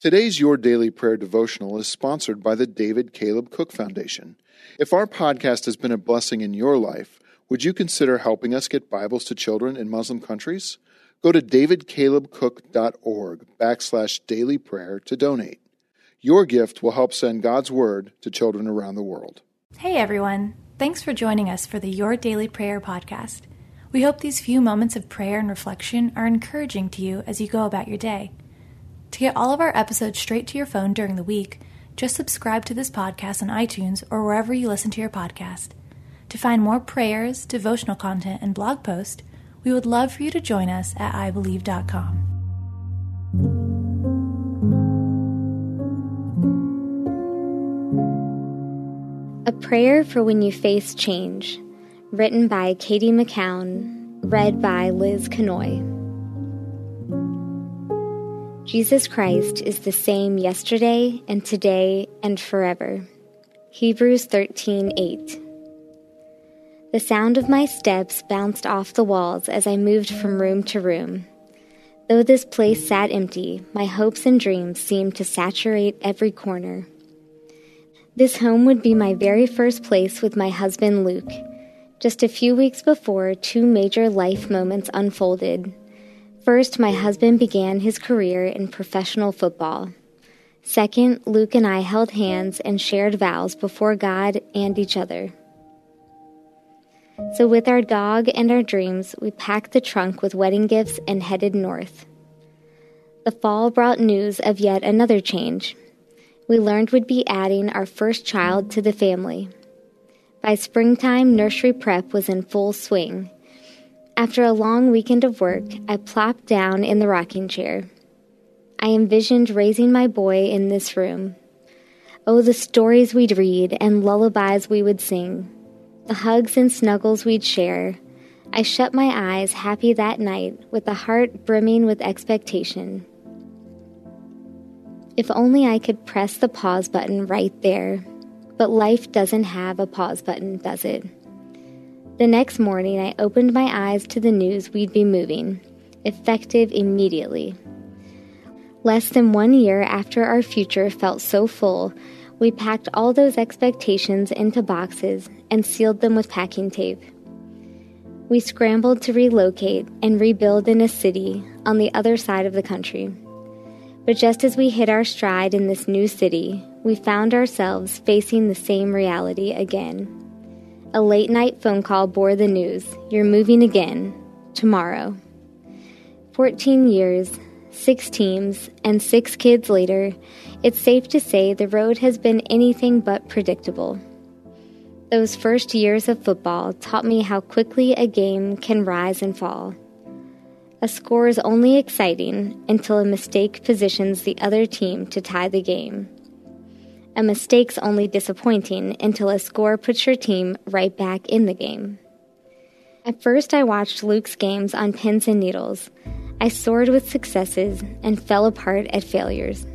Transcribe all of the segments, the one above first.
Today's Your Daily Prayer devotional is sponsored by the David Caleb Cook Foundation. If our podcast has been a blessing in your life, would you consider helping us get Bibles to children in Muslim countries? Go to davidcalebcook.org backslash daily prayer to donate. Your gift will help send God's Word to children around the world. Hey everyone, thanks for joining us for the Your Daily Prayer podcast. We hope these few moments of prayer and reflection are encouraging to you as you go about your day. To get all of our episodes straight to your phone during the week, just subscribe to this podcast on iTunes or wherever you listen to your podcast. To find more prayers, devotional content, and blog posts, we would love for you to join us at ibelieve.com. A Prayer for When You Face Change, written by Katie McCown, read by Liz Canoy. Jesus Christ is the same yesterday and today and forever. Hebrews 13:8. The sound of my steps bounced off the walls as I moved from room to room. Though this place sat empty, my hopes and dreams seemed to saturate every corner. This home would be my very first place with my husband Luke. Just a few weeks before, two major life moments unfolded First, my husband began his career in professional football. Second, Luke and I held hands and shared vows before God and each other. So, with our dog and our dreams, we packed the trunk with wedding gifts and headed north. The fall brought news of yet another change. We learned we'd be adding our first child to the family. By springtime, nursery prep was in full swing after a long weekend of work, I plopped down in the rocking chair. I envisioned raising my boy in this room. Oh, the stories we'd read and lullabies we would sing, the hugs and snuggles we'd share. I shut my eyes happy that night with a heart brimming with expectation. If only I could press the pause button right there. But life doesn't have a pause button, does it? The next morning, I opened my eyes to the news we'd be moving, effective immediately. Less than one year after our future felt so full, we packed all those expectations into boxes and sealed them with packing tape. We scrambled to relocate and rebuild in a city on the other side of the country. But just as we hit our stride in this new city, we found ourselves facing the same reality again. A late night phone call bore the news you're moving again, tomorrow. 14 years, six teams, and six kids later, it's safe to say the road has been anything but predictable. Those first years of football taught me how quickly a game can rise and fall. A score is only exciting until a mistake positions the other team to tie the game. A mistake's only disappointing until a score puts your team right back in the game. At first, I watched Luke's games on pins and needles. I soared with successes and fell apart at failures.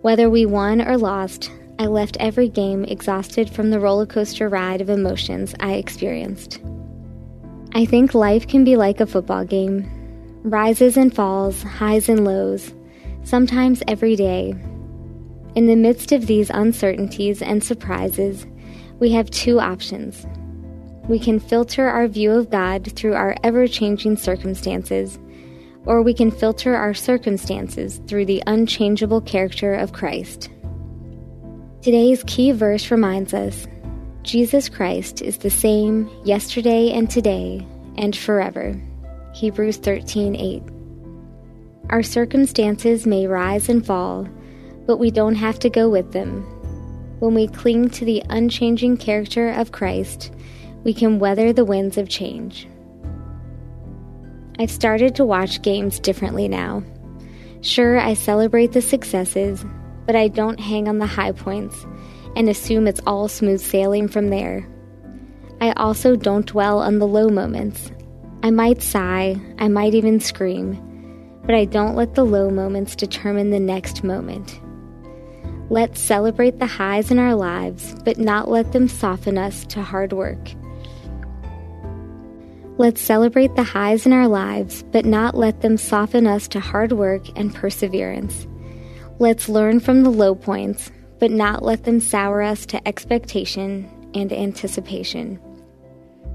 Whether we won or lost, I left every game exhausted from the roller coaster ride of emotions I experienced. I think life can be like a football game rises and falls, highs and lows, sometimes every day, in the midst of these uncertainties and surprises, we have two options. We can filter our view of God through our ever changing circumstances, or we can filter our circumstances through the unchangeable character of Christ. Today's key verse reminds us Jesus Christ is the same yesterday and today and forever. Hebrews 13:8. Our circumstances may rise and fall, but we don't have to go with them. When we cling to the unchanging character of Christ, we can weather the winds of change. I've started to watch games differently now. Sure, I celebrate the successes, but I don't hang on the high points and assume it's all smooth sailing from there. I also don't dwell on the low moments. I might sigh, I might even scream, but I don't let the low moments determine the next moment. Let's celebrate the highs in our lives, but not let them soften us to hard work. Let's celebrate the highs in our lives, but not let them soften us to hard work and perseverance. Let's learn from the low points, but not let them sour us to expectation and anticipation.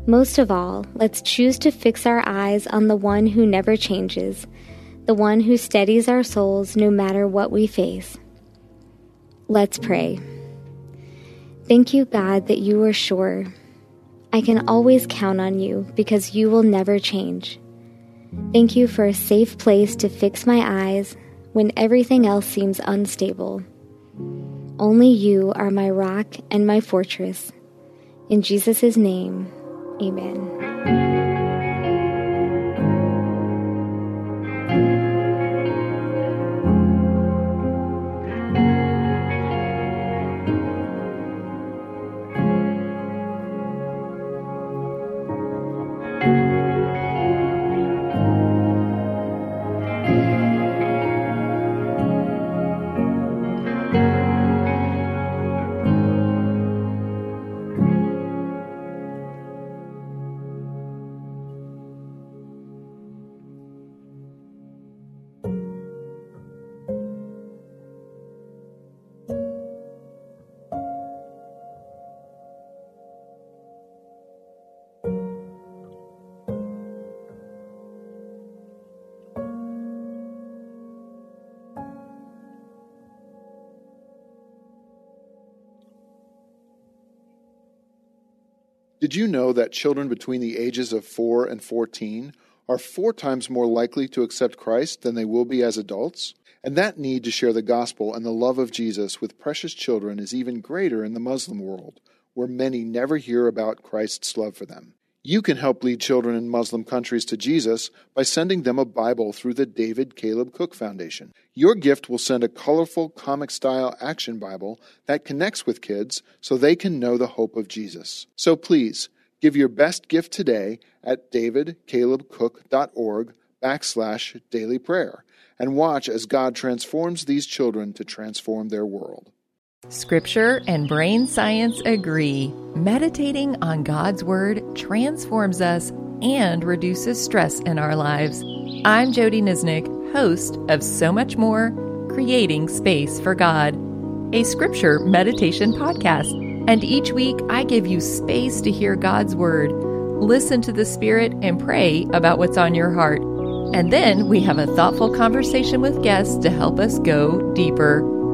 Most of all, let's choose to fix our eyes on the one who never changes, the one who steadies our souls no matter what we face. Let's pray. Thank you, God, that you are sure. I can always count on you because you will never change. Thank you for a safe place to fix my eyes when everything else seems unstable. Only you are my rock and my fortress. In Jesus' name, amen. Did you know that children between the ages of 4 and 14 are four times more likely to accept Christ than they will be as adults? And that need to share the gospel and the love of Jesus with precious children is even greater in the Muslim world, where many never hear about Christ's love for them. You can help lead children in Muslim countries to Jesus by sending them a Bible through the David Caleb Cook Foundation. Your gift will send a colorful comic style action Bible that connects with kids so they can know the hope of Jesus. So please, give your best gift today at davidcalebcook.org backslash daily prayer and watch as God transforms these children to transform their world. Scripture and brain science agree. Meditating on God's Word transforms us and reduces stress in our lives. I'm Jodie Niznik, host of So Much More Creating Space for God, a scripture meditation podcast. And each week I give you space to hear God's Word, listen to the Spirit, and pray about what's on your heart. And then we have a thoughtful conversation with guests to help us go deeper.